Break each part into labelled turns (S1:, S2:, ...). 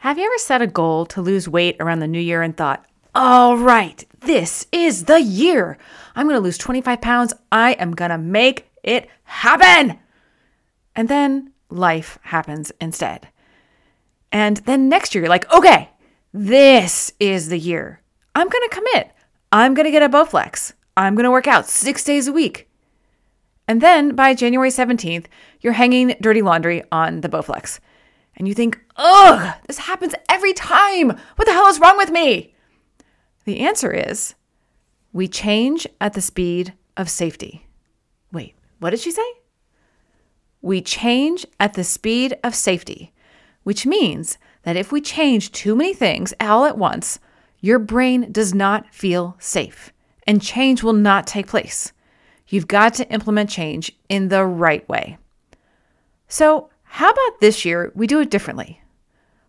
S1: Have you ever set a goal to lose weight around the new year and thought, all right, this is the year. I'm going to lose 25 pounds. I am going to make it happen. And then life happens instead. And then next year, you're like, okay, this is the year. I'm going to commit. I'm going to get a Bowflex. I'm going to work out six days a week. And then by January 17th, you're hanging dirty laundry on the Bowflex and you think, ugh, this happens every time. What the hell is wrong with me? The answer is we change at the speed of safety. Wait, what did she say? We change at the speed of safety, which means that if we change too many things all at once, your brain does not feel safe and change will not take place. You've got to implement change in the right way. So, how about this year we do it differently?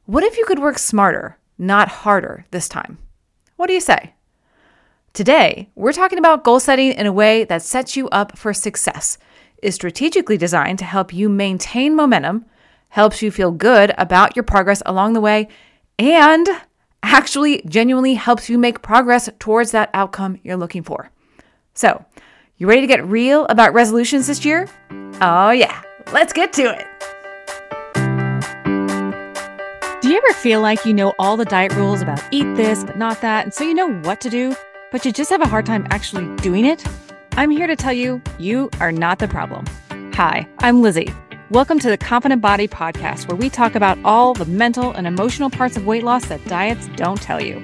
S1: What if you could work smarter, not harder this time? What do you say? Today, we're talking about goal setting in a way that sets you up for success, is strategically designed to help you maintain momentum, helps you feel good about your progress along the way, and actually genuinely helps you make progress towards that outcome you're looking for. So, you ready to get real about resolutions this year? Oh, yeah, let's get to it. You ever feel like you know all the diet rules about eat this, but not that, and so you know what to do, but you just have a hard time actually doing it? I'm here to tell you, you are not the problem. Hi, I'm Lizzie. Welcome to the Confident Body Podcast, where we talk about all the mental and emotional parts of weight loss that diets don't tell you.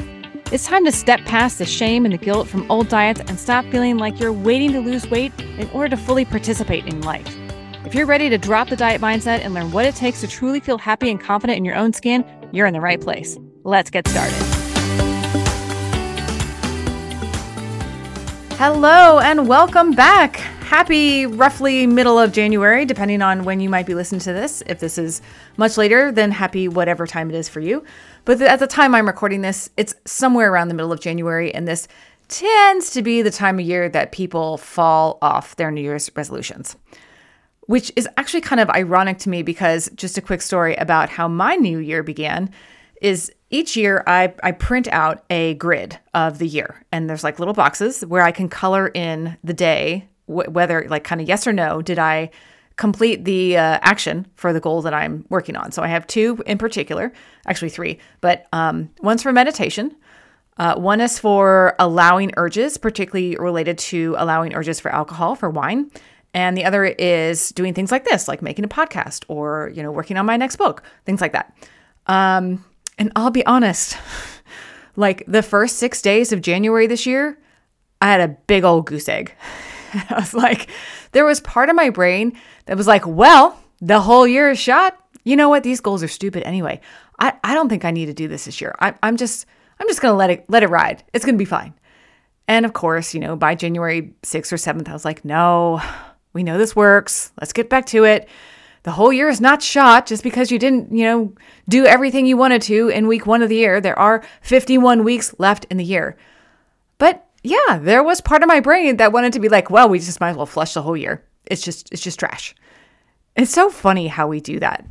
S1: It's time to step past the shame and the guilt from old diets and stop feeling like you're waiting to lose weight in order to fully participate in life. If you're ready to drop the diet mindset and learn what it takes to truly feel happy and confident in your own skin, you're in the right place. Let's get started. Hello and welcome back. Happy roughly middle of January, depending on when you might be listening to this. If this is much later, then happy whatever time it is for you. But at the time I'm recording this, it's somewhere around the middle of January, and this tends to be the time of year that people fall off their New Year's resolutions which is actually kind of ironic to me because just a quick story about how my new year began is each year I, I print out a grid of the year and there's like little boxes where I can color in the day wh- whether like kind of yes or no did I complete the uh, action for the goal that I'm working on. So I have two in particular, actually three, but um, one's for meditation. Uh, one is for allowing urges, particularly related to allowing urges for alcohol, for wine and the other is doing things like this like making a podcast or you know working on my next book things like that. Um, and i'll be honest like the first six days of january this year i had a big old goose egg. I was like there was part of my brain that was like well the whole year is shot. You know what? These goals are stupid anyway. I, I don't think i need to do this this year. I, i'm just i'm just gonna let it let it ride. It's gonna be fine. And of course you know by january 6th or 7th i was like no we know this works. Let's get back to it. The whole year is not shot just because you didn't, you know, do everything you wanted to in week one of the year. There are 51 weeks left in the year. But yeah, there was part of my brain that wanted to be like, well, we just might as well flush the whole year. It's just, it's just trash. It's so funny how we do that.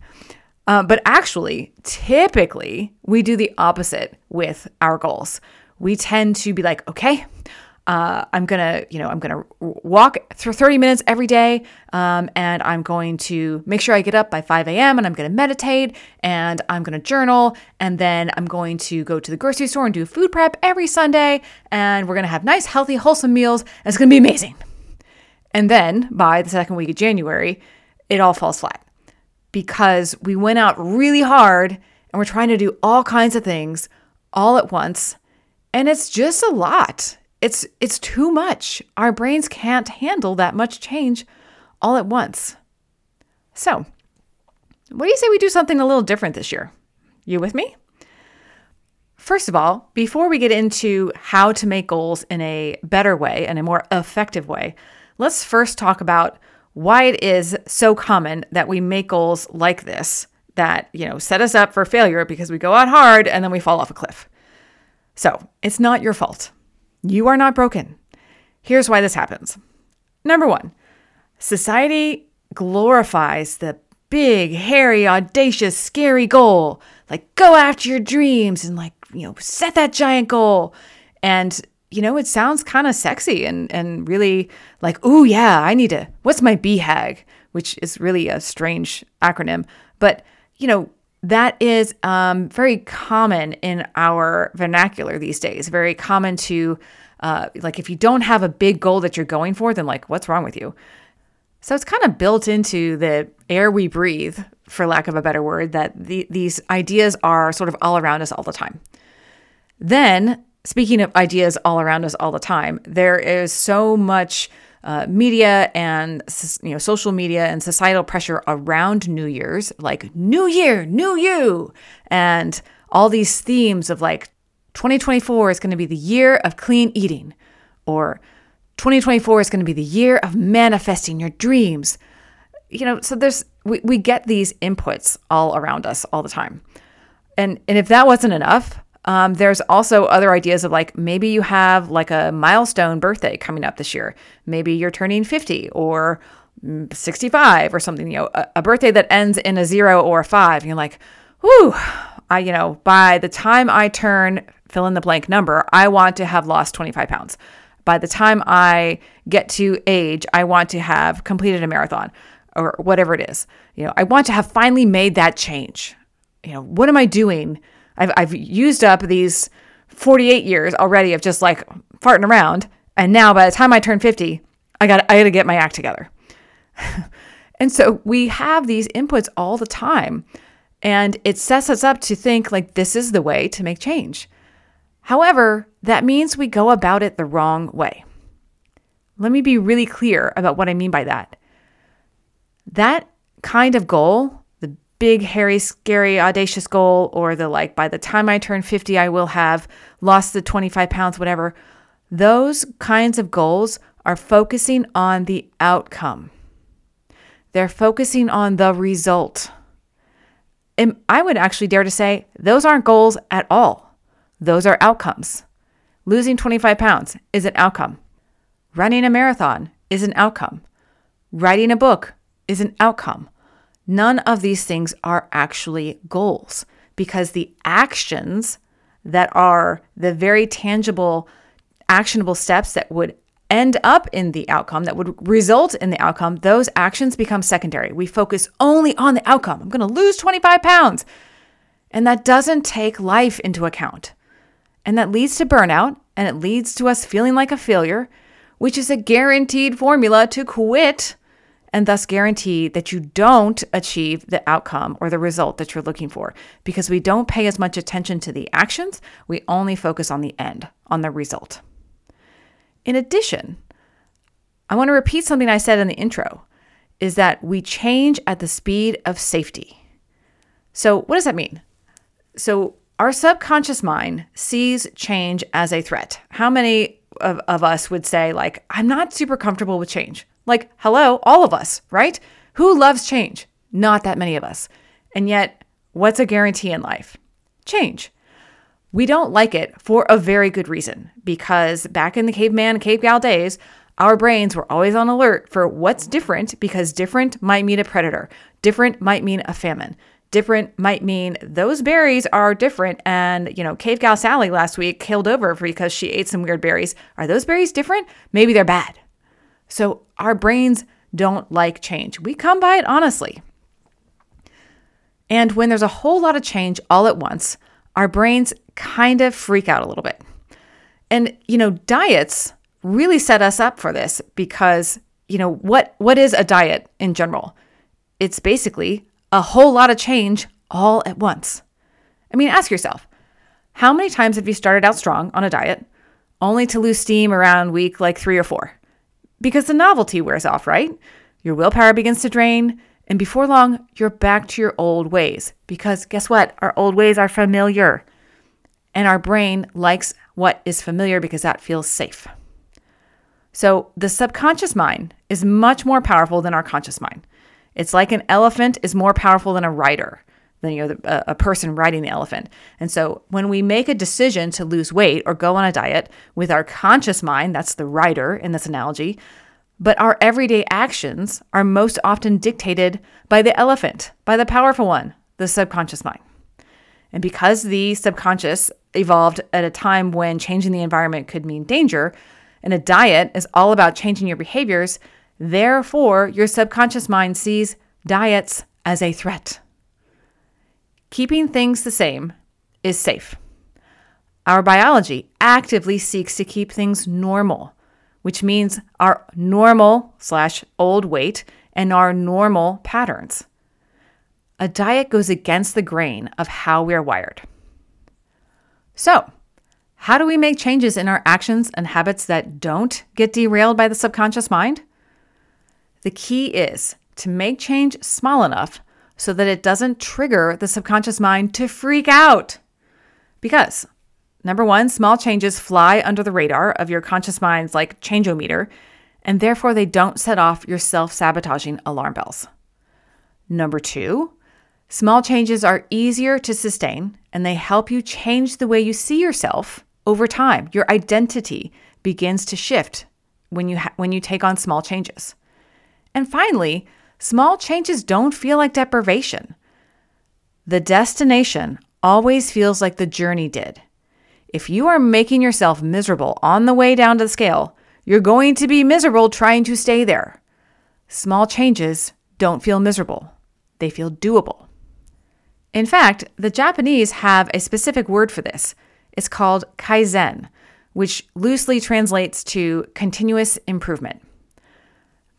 S1: Uh, but actually, typically, we do the opposite with our goals. We tend to be like, okay, uh, I'm gonna, you know, I'm gonna walk for 30 minutes every day, um, and I'm going to make sure I get up by 5 a.m. and I'm gonna meditate and I'm gonna journal, and then I'm going to go to the grocery store and do food prep every Sunday, and we're gonna have nice, healthy, wholesome meals, and it's gonna be amazing. And then by the second week of January, it all falls flat because we went out really hard and we're trying to do all kinds of things all at once, and it's just a lot it's it's too much. Our brains can't handle that much change all at once. So, what do you say we do something a little different this year? You with me? First of all, before we get into how to make goals in a better way and a more effective way, let's first talk about why it is so common that we make goals like this that, you know, set us up for failure because we go out hard and then we fall off a cliff. So, it's not your fault. You are not broken. Here's why this happens. Number one, society glorifies the big, hairy, audacious, scary goal. Like, go after your dreams and, like, you know, set that giant goal. And, you know, it sounds kind of sexy and, and really like, oh, yeah, I need to, what's my BHAG? Which is really a strange acronym. But, you know, that is um, very common in our vernacular these days. Very common to, uh, like, if you don't have a big goal that you're going for, then, like, what's wrong with you? So it's kind of built into the air we breathe, for lack of a better word, that the, these ideas are sort of all around us all the time. Then, speaking of ideas all around us all the time, there is so much uh, media and you know social media and societal pressure around New Year's, like New Year, New You, and all these themes of like 2024 is going to be the year of clean eating, or 2024 is going to be the year of manifesting your dreams. You know, so there's we, we get these inputs all around us all the time. And and if that wasn't enough, um, there's also other ideas of like maybe you have like a milestone birthday coming up this year. Maybe you're turning 50 or mm, 65 or something, you know, a, a birthday that ends in a zero or a five. And you're like, whew, I, you know, by the time I turn fill in the blank number, I want to have lost 25 pounds by the time I get to age, I want to have completed a marathon or whatever it is. You know, I want to have finally made that change. You know, what am I doing? I've, I've used up these 48 years already of just like farting around. And now by the time I turn 50, I got I got to get my act together. and so we have these inputs all the time. And it sets us up to think like this is the way to make change. However, that means we go about it the wrong way. Let me be really clear about what I mean by that. That kind of goal, big, hairy, scary, audacious goal, or the like, by the time I turn 50, I will have lost the 25 pounds, whatever, those kinds of goals are focusing on the outcome. They're focusing on the result. And I would actually dare to say those aren't goals at all. Those are outcomes. Losing 25 pounds is an outcome. Running a marathon is an outcome. Writing a book is an outcome. None of these things are actually goals because the actions that are the very tangible, actionable steps that would end up in the outcome, that would result in the outcome, those actions become secondary. We focus only on the outcome. I'm going to lose 25 pounds. And that doesn't take life into account. And that leads to burnout and it leads to us feeling like a failure, which is a guaranteed formula to quit and thus guarantee that you don't achieve the outcome or the result that you're looking for because we don't pay as much attention to the actions, we only focus on the end, on the result. In addition, I want to repeat something I said in the intro is that we change at the speed of safety. So, what does that mean? So, our subconscious mind sees change as a threat. How many of, of us would say, like, I'm not super comfortable with change? Like, hello, all of us, right? Who loves change? Not that many of us. And yet, what's a guarantee in life? Change. We don't like it for a very good reason because back in the caveman, cave gal days, our brains were always on alert for what's different because different might mean a predator, different might mean a famine different might mean those berries are different. And, you know, Cave Gal Sally last week killed over because she ate some weird berries. Are those berries different? Maybe they're bad. So our brains don't like change. We come by it honestly. And when there's a whole lot of change all at once, our brains kind of freak out a little bit. And, you know, diets really set us up for this because, you know, what what is a diet in general? It's basically a whole lot of change all at once. I mean, ask yourself how many times have you started out strong on a diet only to lose steam around week like three or four? Because the novelty wears off, right? Your willpower begins to drain, and before long, you're back to your old ways. Because guess what? Our old ways are familiar. And our brain likes what is familiar because that feels safe. So the subconscious mind is much more powerful than our conscious mind. It's like an elephant is more powerful than a rider, than you know a, a person riding the elephant. And so when we make a decision to lose weight or go on a diet with our conscious mind, that's the rider in this analogy, But our everyday actions are most often dictated by the elephant, by the powerful one, the subconscious mind. And because the subconscious evolved at a time when changing the environment could mean danger, and a diet is all about changing your behaviors, therefore, your subconscious mind sees diets as a threat. Keeping things the same is safe. Our biology actively seeks to keep things normal, which means our normal slash old weight and our normal patterns. A diet goes against the grain of how we're wired. So, how do we make changes in our actions and habits that don't get derailed by the subconscious mind? The key is to make change small enough so that it doesn't trigger the subconscious mind to freak out. Because, number one, small changes fly under the radar of your conscious mind's like changeometer, and therefore they don't set off your self sabotaging alarm bells. Number two, small changes are easier to sustain and they help you change the way you see yourself over time. Your identity begins to shift when you, ha- when you take on small changes. And finally, small changes don't feel like deprivation. The destination always feels like the journey did. If you are making yourself miserable on the way down to the scale, you're going to be miserable trying to stay there. Small changes don't feel miserable, they feel doable. In fact, the Japanese have a specific word for this. It's called kaizen, which loosely translates to continuous improvement.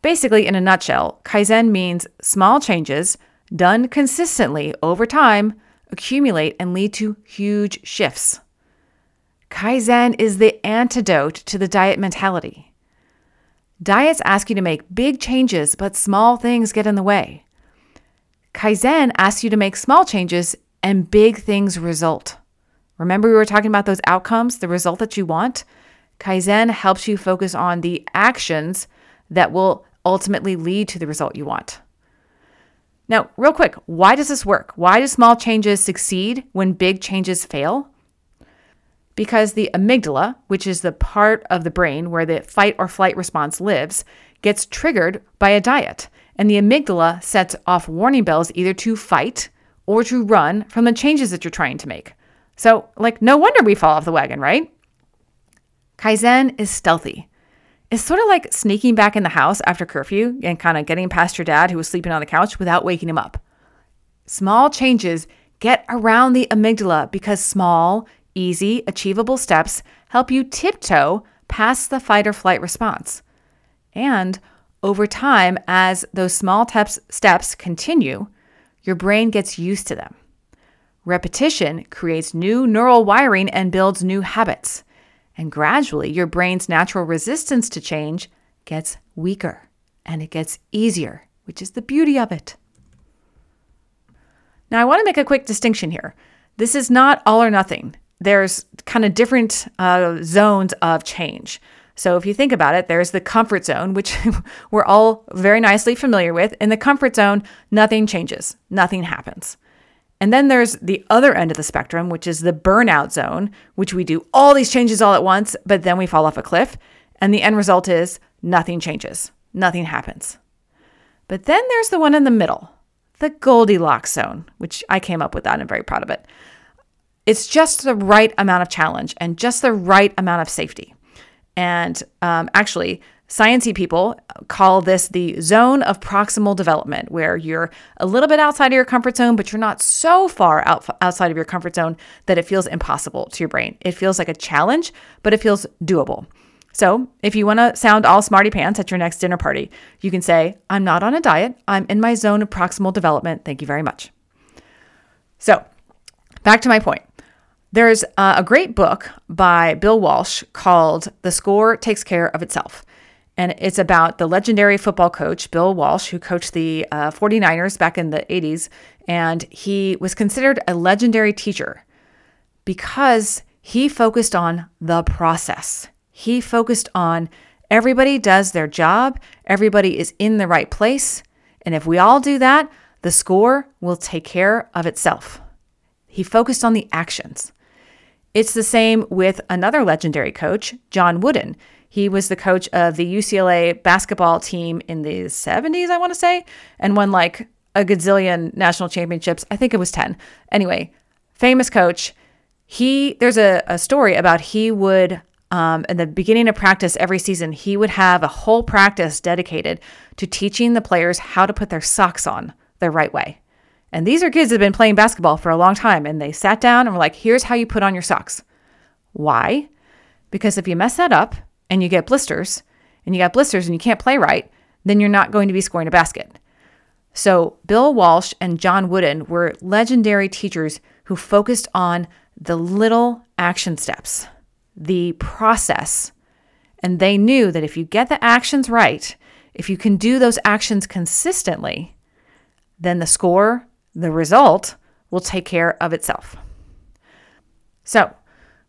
S1: Basically, in a nutshell, Kaizen means small changes done consistently over time accumulate and lead to huge shifts. Kaizen is the antidote to the diet mentality. Diets ask you to make big changes, but small things get in the way. Kaizen asks you to make small changes and big things result. Remember, we were talking about those outcomes, the result that you want? Kaizen helps you focus on the actions that will ultimately lead to the result you want. Now, real quick, why does this work? Why do small changes succeed when big changes fail? Because the amygdala, which is the part of the brain where the fight or flight response lives, gets triggered by a diet. And the amygdala sets off warning bells either to fight or to run from the changes that you're trying to make. So, like, no wonder we fall off the wagon, right? Kaizen is stealthy. It's sort of like sneaking back in the house after curfew and kind of getting past your dad who was sleeping on the couch without waking him up. Small changes get around the amygdala because small, easy, achievable steps help you tiptoe past the fight or flight response. And over time, as those small teps, steps continue, your brain gets used to them. Repetition creates new neural wiring and builds new habits. And gradually, your brain's natural resistance to change gets weaker and it gets easier, which is the beauty of it. Now, I want to make a quick distinction here. This is not all or nothing. There's kind of different uh, zones of change. So, if you think about it, there's the comfort zone, which we're all very nicely familiar with. In the comfort zone, nothing changes, nothing happens. And then there's the other end of the spectrum, which is the burnout zone, which we do all these changes all at once, but then we fall off a cliff. And the end result is nothing changes, nothing happens. But then there's the one in the middle, the Goldilocks zone, which I came up with that and I'm very proud of it. It's just the right amount of challenge and just the right amount of safety. And um, actually, Sciencey people call this the zone of proximal development, where you're a little bit outside of your comfort zone, but you're not so far out, outside of your comfort zone that it feels impossible to your brain. It feels like a challenge, but it feels doable. So, if you want to sound all smarty pants at your next dinner party, you can say, I'm not on a diet. I'm in my zone of proximal development. Thank you very much. So, back to my point. There's uh, a great book by Bill Walsh called The Score Takes Care of Itself. And it's about the legendary football coach, Bill Walsh, who coached the uh, 49ers back in the 80s. And he was considered a legendary teacher because he focused on the process. He focused on everybody does their job, everybody is in the right place. And if we all do that, the score will take care of itself. He focused on the actions. It's the same with another legendary coach, John Wooden. He was the coach of the UCLA basketball team in the 70s, I want to say, and won like a gazillion national championships. I think it was 10. Anyway, famous coach. He there's a, a story about he would um, in the beginning of practice every season, he would have a whole practice dedicated to teaching the players how to put their socks on the right way. And these are kids that have been playing basketball for a long time, and they sat down and were like, here's how you put on your socks. Why? Because if you mess that up and you get blisters, and you got blisters and you can't play right, then you're not going to be scoring a basket. So, Bill Walsh and John Wooden were legendary teachers who focused on the little action steps, the process. And they knew that if you get the actions right, if you can do those actions consistently, then the score, the result, will take care of itself. So,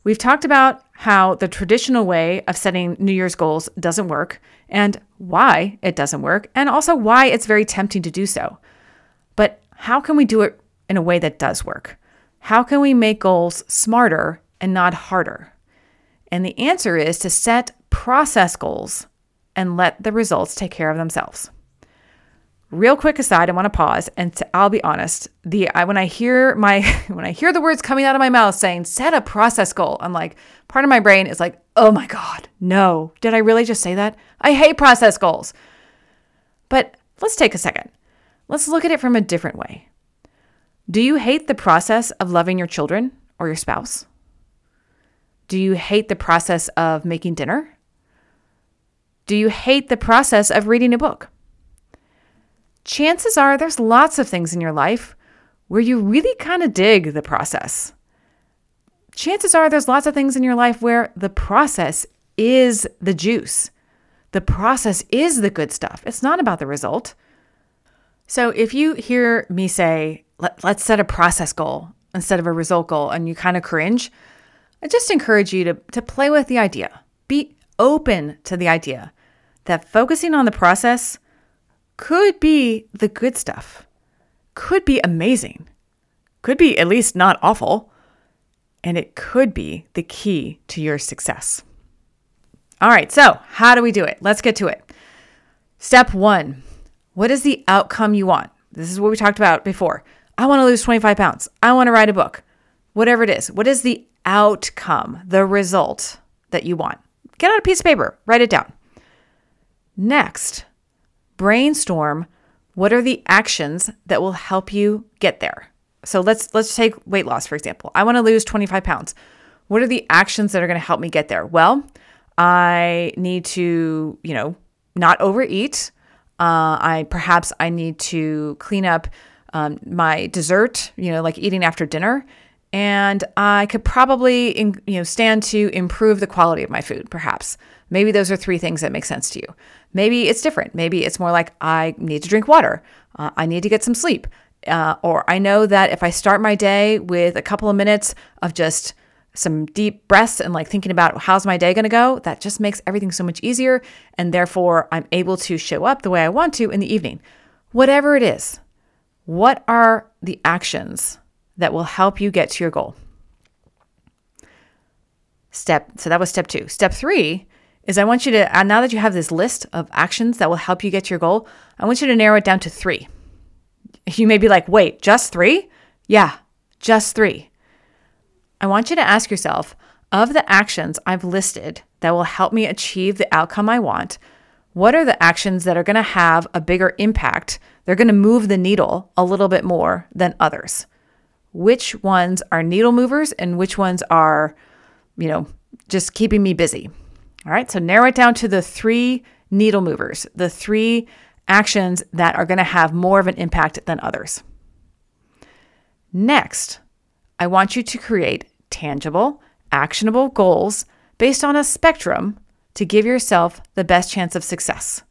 S1: we've talked about how the traditional way of setting New Year's goals doesn't work and why it doesn't work, and also why it's very tempting to do so. But how can we do it in a way that does work? How can we make goals smarter and not harder? And the answer is to set process goals and let the results take care of themselves. Real quick aside, I want to pause and to, I'll be honest. The I, when I hear my when I hear the words coming out of my mouth saying set a process goal, I'm like part of my brain is like, "Oh my god, no. Did I really just say that? I hate process goals." But let's take a second. Let's look at it from a different way. Do you hate the process of loving your children or your spouse? Do you hate the process of making dinner? Do you hate the process of reading a book? Chances are there's lots of things in your life where you really kind of dig the process. Chances are there's lots of things in your life where the process is the juice. The process is the good stuff. It's not about the result. So if you hear me say, Let, us set a process goal instead of a result goal, and you kind of cringe, I just encourage you to, to play with the idea. Be open to the idea that focusing on the process could be the good stuff, could be amazing, could be at least not awful, and it could be the key to your success. All right, so how do we do it? Let's get to it. Step one What is the outcome you want? This is what we talked about before. I want to lose 25 pounds. I want to write a book. Whatever it is. What is the outcome, the result that you want? Get out a piece of paper, write it down. Next, brainstorm what are the actions that will help you get there. So let's let's take weight loss for example. I want to lose 25 pounds. What are the actions that are going to help me get there? Well, I need to, you know, not overeat. Uh, I perhaps I need to clean up um, my dessert, you know, like eating after dinner, and I could probably, you know, stand to improve the quality of my food. Perhaps maybe those are three things that make sense to you. Maybe it's different. Maybe it's more like I need to drink water. Uh, I need to get some sleep. Uh, or I know that if I start my day with a couple of minutes of just some deep breaths and like thinking about how's my day going to go, that just makes everything so much easier. And therefore, I'm able to show up the way I want to in the evening. Whatever it is, what are the actions that will help you get to your goal? Step, so that was step two. Step three is I want you to, uh, now that you have this list of actions that will help you get to your goal, I want you to narrow it down to three. You may be like, wait, just three? Yeah, just three. I want you to ask yourself of the actions I've listed that will help me achieve the outcome I want, what are the actions that are going to have a bigger impact? They're going to move the needle a little bit more than others. Which ones are needle movers and which ones are, you know, just keeping me busy? All right, so narrow it down to the three needle movers, the three actions that are going to have more of an impact than others. Next, I want you to create tangible, actionable goals based on a spectrum to give yourself the best chance of success.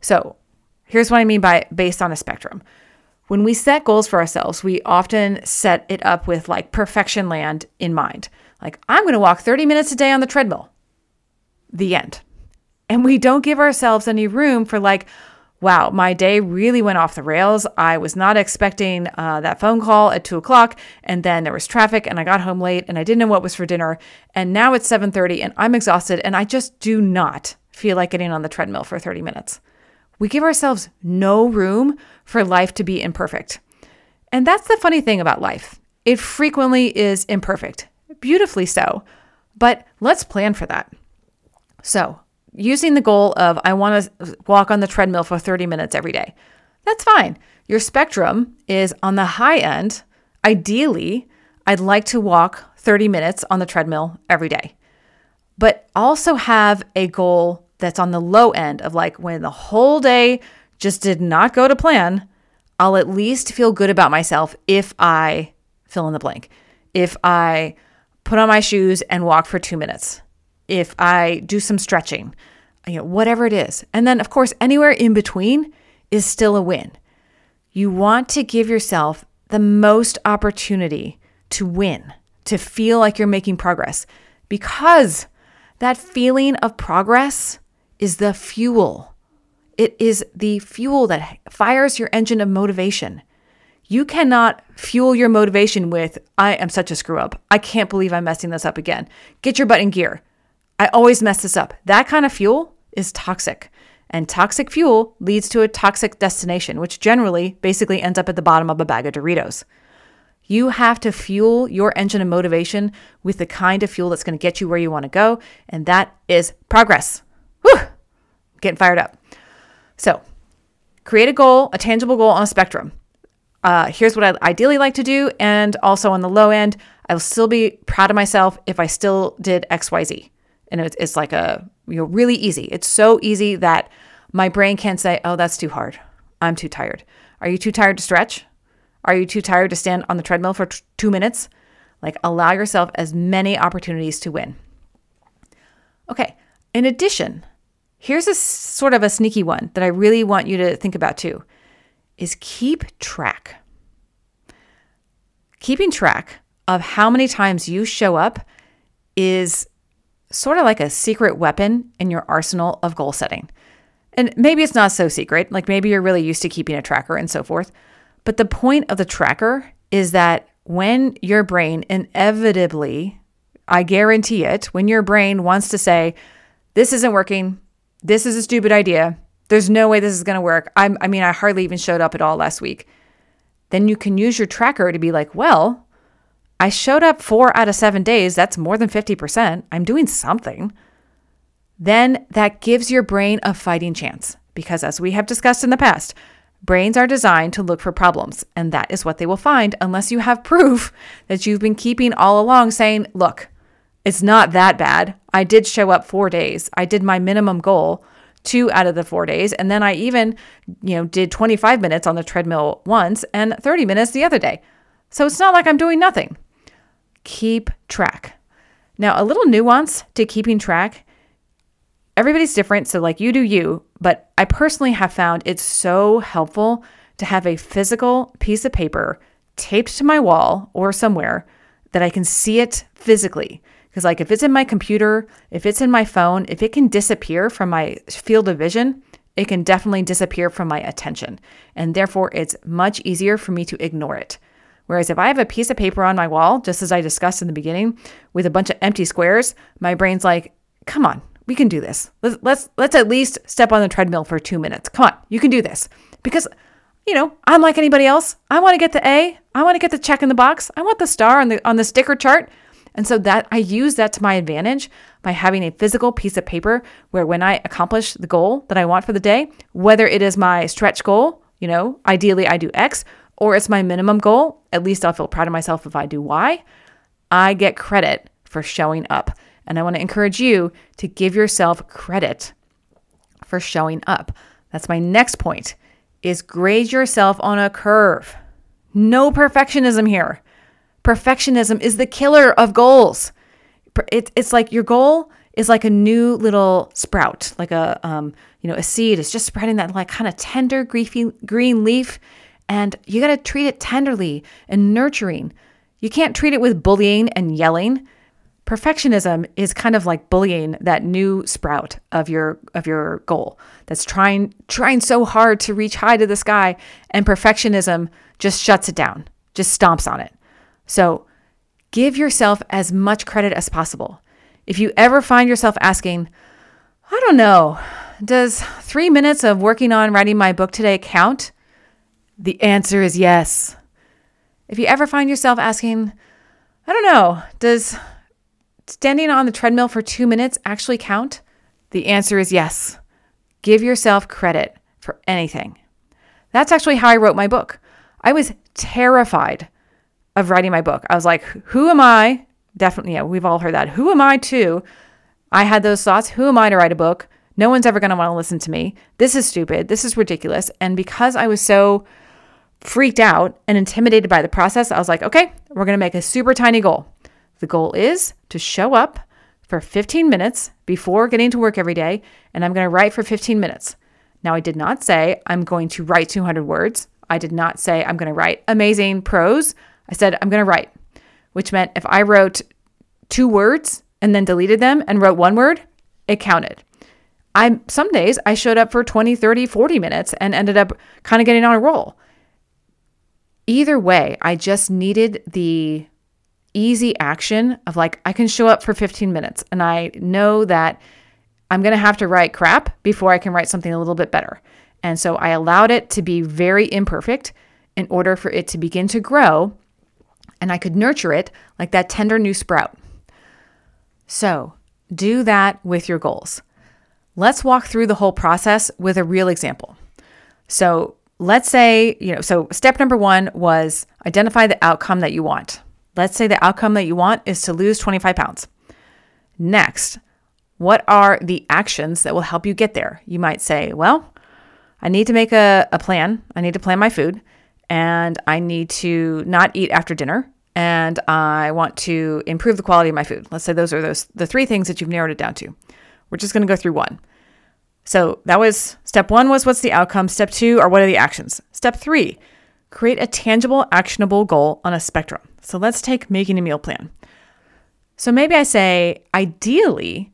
S1: So, here's what I mean by based on a spectrum. When we set goals for ourselves, we often set it up with like perfection land in mind. Like, I'm going to walk 30 minutes a day on the treadmill the end. And we don't give ourselves any room for like, wow, my day really went off the rails. I was not expecting uh, that phone call at two o'clock, and then there was traffic, and I got home late, and I didn't know what was for dinner, and now it's seven thirty, and I'm exhausted, and I just do not feel like getting on the treadmill for thirty minutes. We give ourselves no room for life to be imperfect, and that's the funny thing about life. It frequently is imperfect, beautifully so, but let's plan for that. So, using the goal of I want to walk on the treadmill for 30 minutes every day. That's fine. Your spectrum is on the high end. Ideally, I'd like to walk 30 minutes on the treadmill every day. But also have a goal that's on the low end of like when the whole day just did not go to plan, I'll at least feel good about myself if I fill in the blank. If I put on my shoes and walk for 2 minutes if I do some stretching, you know, whatever it is. And then, of course, anywhere in between is still a win. You want to give yourself the most opportunity to win, to feel like you're making progress, because that feeling of progress is the fuel. It is the fuel that fires your engine of motivation. You cannot fuel your motivation with, I am such a screw up. I can't believe I'm messing this up again. Get your butt in gear. I always mess this up. That kind of fuel is toxic. And toxic fuel leads to a toxic destination, which generally basically ends up at the bottom of a bag of Doritos. You have to fuel your engine of motivation with the kind of fuel that's going to get you where you want to go, and that is progress. Whew! Getting fired up. So, create a goal, a tangible goal on a spectrum. Uh, here's what I'd ideally like to do, and also on the low end, I'll still be proud of myself if I still did XYZ and it's, it's like a you know really easy. It's so easy that my brain can't say, "Oh, that's too hard. I'm too tired." Are you too tired to stretch? Are you too tired to stand on the treadmill for t- 2 minutes? Like allow yourself as many opportunities to win. Okay. In addition, here's a sort of a sneaky one that I really want you to think about too. Is keep track. Keeping track of how many times you show up is sort of like a secret weapon in your arsenal of goal setting. And maybe it's not so secret, like maybe you're really used to keeping a tracker and so forth. But the point of the tracker is that when your brain inevitably, I guarantee it, when your brain wants to say, this isn't working, this is a stupid idea, there's no way this is going to work. I'm, I mean, I hardly even showed up at all last week. Then you can use your tracker to be like, well, I showed up four out of seven days. That's more than 50%. I'm doing something. Then that gives your brain a fighting chance because, as we have discussed in the past, brains are designed to look for problems, and that is what they will find unless you have proof that you've been keeping all along saying, look, it's not that bad. I did show up four days, I did my minimum goal two out of the four days. And then I even, you know, did 25 minutes on the treadmill once and 30 minutes the other day. So it's not like I'm doing nothing keep track. Now, a little nuance to keeping track everybody's different. So, like, you do you, but I personally have found it's so helpful to have a physical piece of paper taped to my wall or somewhere that I can see it physically. Because, like, if it's in my computer, if it's in my phone, if it can disappear from my field of vision, it can definitely disappear from my attention. And therefore, it's much easier for me to ignore it. Whereas if I have a piece of paper on my wall, just as I discussed in the beginning, with a bunch of empty squares, my brain's like, "Come on, we can do this. Let's let's let's at least step on the treadmill for 2 minutes. Come on, you can do this." Because you know, I'm like anybody else. I want to get the A. I want to get the check in the box. I want the star on the on the sticker chart. And so that I use that to my advantage by having a physical piece of paper where when I accomplish the goal that I want for the day, whether it is my stretch goal, you know, ideally I do X, or it's my minimum goal, at least I'll feel proud of myself if I do Y, I get credit for showing up. And I want to encourage you to give yourself credit for showing up. That's my next point is grade yourself on a curve. No perfectionism here. Perfectionism is the killer of goals. it's like your goal is like a new little sprout, like a um, you know a seed. It's just spreading that like kind of tender, griefy, green leaf, and you got to treat it tenderly and nurturing. You can't treat it with bullying and yelling Perfectionism is kind of like bullying that new sprout of your of your goal that's trying trying so hard to reach high to the sky and perfectionism just shuts it down, just stomps on it. So, give yourself as much credit as possible. If you ever find yourself asking, I don't know, does 3 minutes of working on writing my book today count? The answer is yes. If you ever find yourself asking, I don't know, does standing on the treadmill for two minutes actually count? The answer is yes. Give yourself credit for anything. That's actually how I wrote my book. I was terrified of writing my book. I was like, who am I? Definitely, yeah, we've all heard that. Who am I to? I had those thoughts. Who am I to write a book? No one's ever going to want to listen to me. This is stupid. This is ridiculous. And because I was so freaked out and intimidated by the process, I was like, okay, we're going to make a super tiny goal. The goal is to show up for 15 minutes before getting to work every day, and I'm going to write for 15 minutes. Now, I did not say I'm going to write 200 words. I did not say I'm going to write amazing prose. I said I'm going to write, which meant if I wrote two words and then deleted them and wrote one word, it counted. I some days I showed up for 20, 30, 40 minutes and ended up kind of getting on a roll. Either way, I just needed the easy action of like, I can show up for 15 minutes and I know that I'm going to have to write crap before I can write something a little bit better. And so I allowed it to be very imperfect in order for it to begin to grow and I could nurture it like that tender new sprout. So do that with your goals. Let's walk through the whole process with a real example. So let's say, you know, so step number one was identify the outcome that you want. Let's say the outcome that you want is to lose 25 pounds. Next, what are the actions that will help you get there? You might say, well, I need to make a, a plan. I need to plan my food and I need to not eat after dinner and I want to improve the quality of my food. Let's say those are those the three things that you've narrowed it down to. We're just going to go through one. So that was step 1 was what's the outcome? Step 2 are what are the actions? Step 3, create a tangible actionable goal on a spectrum. So let's take making a meal plan. So maybe I say, ideally,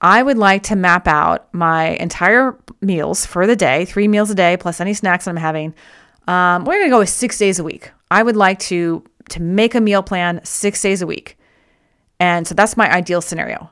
S1: I would like to map out my entire meals for the day, three meals a day plus any snacks that I'm having. Um, we're gonna go with six days a week. I would like to to make a meal plan six days a week, and so that's my ideal scenario.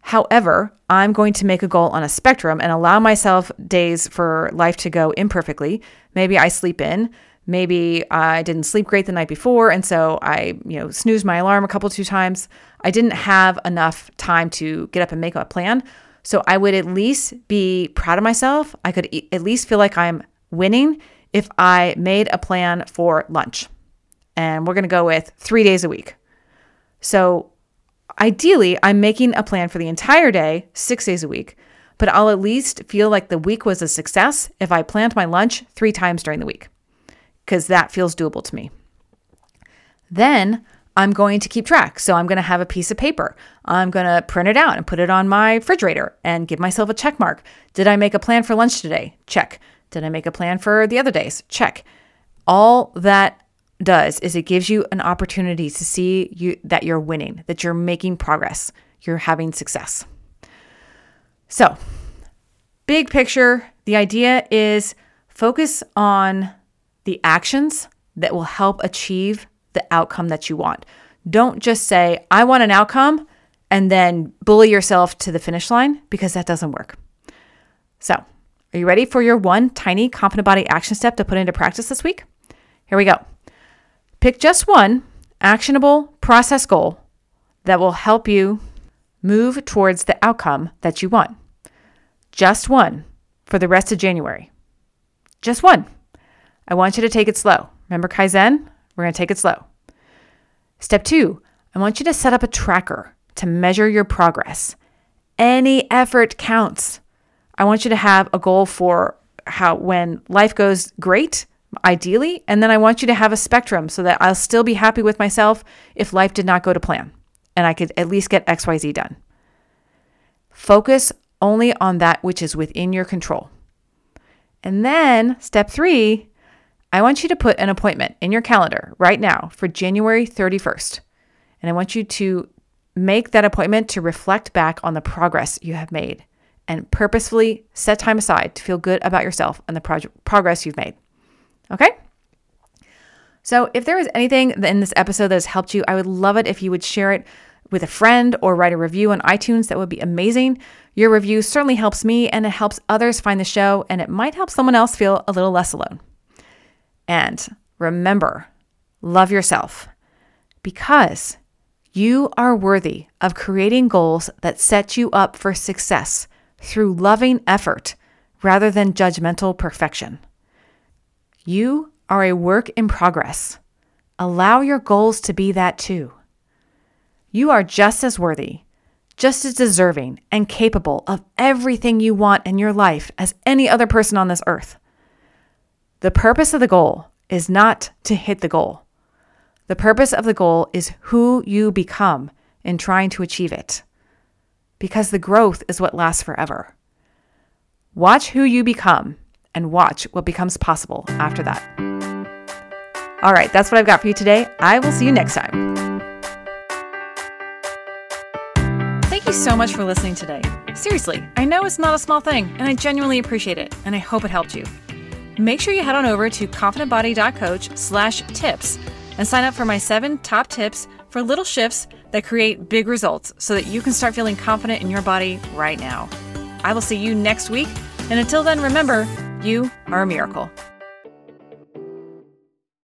S1: However, I'm going to make a goal on a spectrum and allow myself days for life to go imperfectly. Maybe I sleep in. Maybe I didn't sleep great the night before, and so I, you know, snoozed my alarm a couple two times. I didn't have enough time to get up and make a plan. So I would at least be proud of myself. I could at least feel like I'm winning if I made a plan for lunch. And we're going to go with 3 days a week. So ideally, I'm making a plan for the entire day, 6 days a week, but I'll at least feel like the week was a success if I planned my lunch 3 times during the week because that feels doable to me. Then I'm going to keep track. So I'm going to have a piece of paper. I'm going to print it out and put it on my refrigerator and give myself a check mark. Did I make a plan for lunch today? Check. Did I make a plan for the other days? Check. All that does is it gives you an opportunity to see you that you're winning, that you're making progress, you're having success. So, big picture, the idea is focus on the actions that will help achieve the outcome that you want. Don't just say, I want an outcome, and then bully yourself to the finish line because that doesn't work. So, are you ready for your one tiny confident body action step to put into practice this week? Here we go. Pick just one actionable process goal that will help you move towards the outcome that you want. Just one for the rest of January. Just one. I want you to take it slow. Remember Kaizen? We're going to take it slow. Step two, I want you to set up a tracker to measure your progress. Any effort counts. I want you to have a goal for how when life goes great, ideally, and then I want you to have a spectrum so that I'll still be happy with myself if life did not go to plan and I could at least get XYZ done. Focus only on that which is within your control. And then step three, I want you to put an appointment in your calendar right now for January 31st. And I want you to make that appointment to reflect back on the progress you have made and purposefully set time aside to feel good about yourself and the pro- progress you've made. Okay? So, if there is anything in this episode that has helped you, I would love it if you would share it with a friend or write a review on iTunes. That would be amazing. Your review certainly helps me and it helps others find the show, and it might help someone else feel a little less alone. And remember, love yourself because you are worthy of creating goals that set you up for success through loving effort rather than judgmental perfection. You are a work in progress. Allow your goals to be that too. You are just as worthy, just as deserving, and capable of everything you want in your life as any other person on this earth. The purpose of the goal is not to hit the goal. The purpose of the goal is who you become in trying to achieve it. Because the growth is what lasts forever. Watch who you become and watch what becomes possible after that. All right, that's what I've got for you today. I will see you next time. Thank you so much for listening today. Seriously, I know it's not a small thing, and I genuinely appreciate it, and I hope it helped you. Make sure you head on over to confidentbody.coach slash tips and sign up for my seven top tips for little shifts that create big results so that you can start feeling confident in your body right now. I will see you next week, and until then, remember, you are a miracle.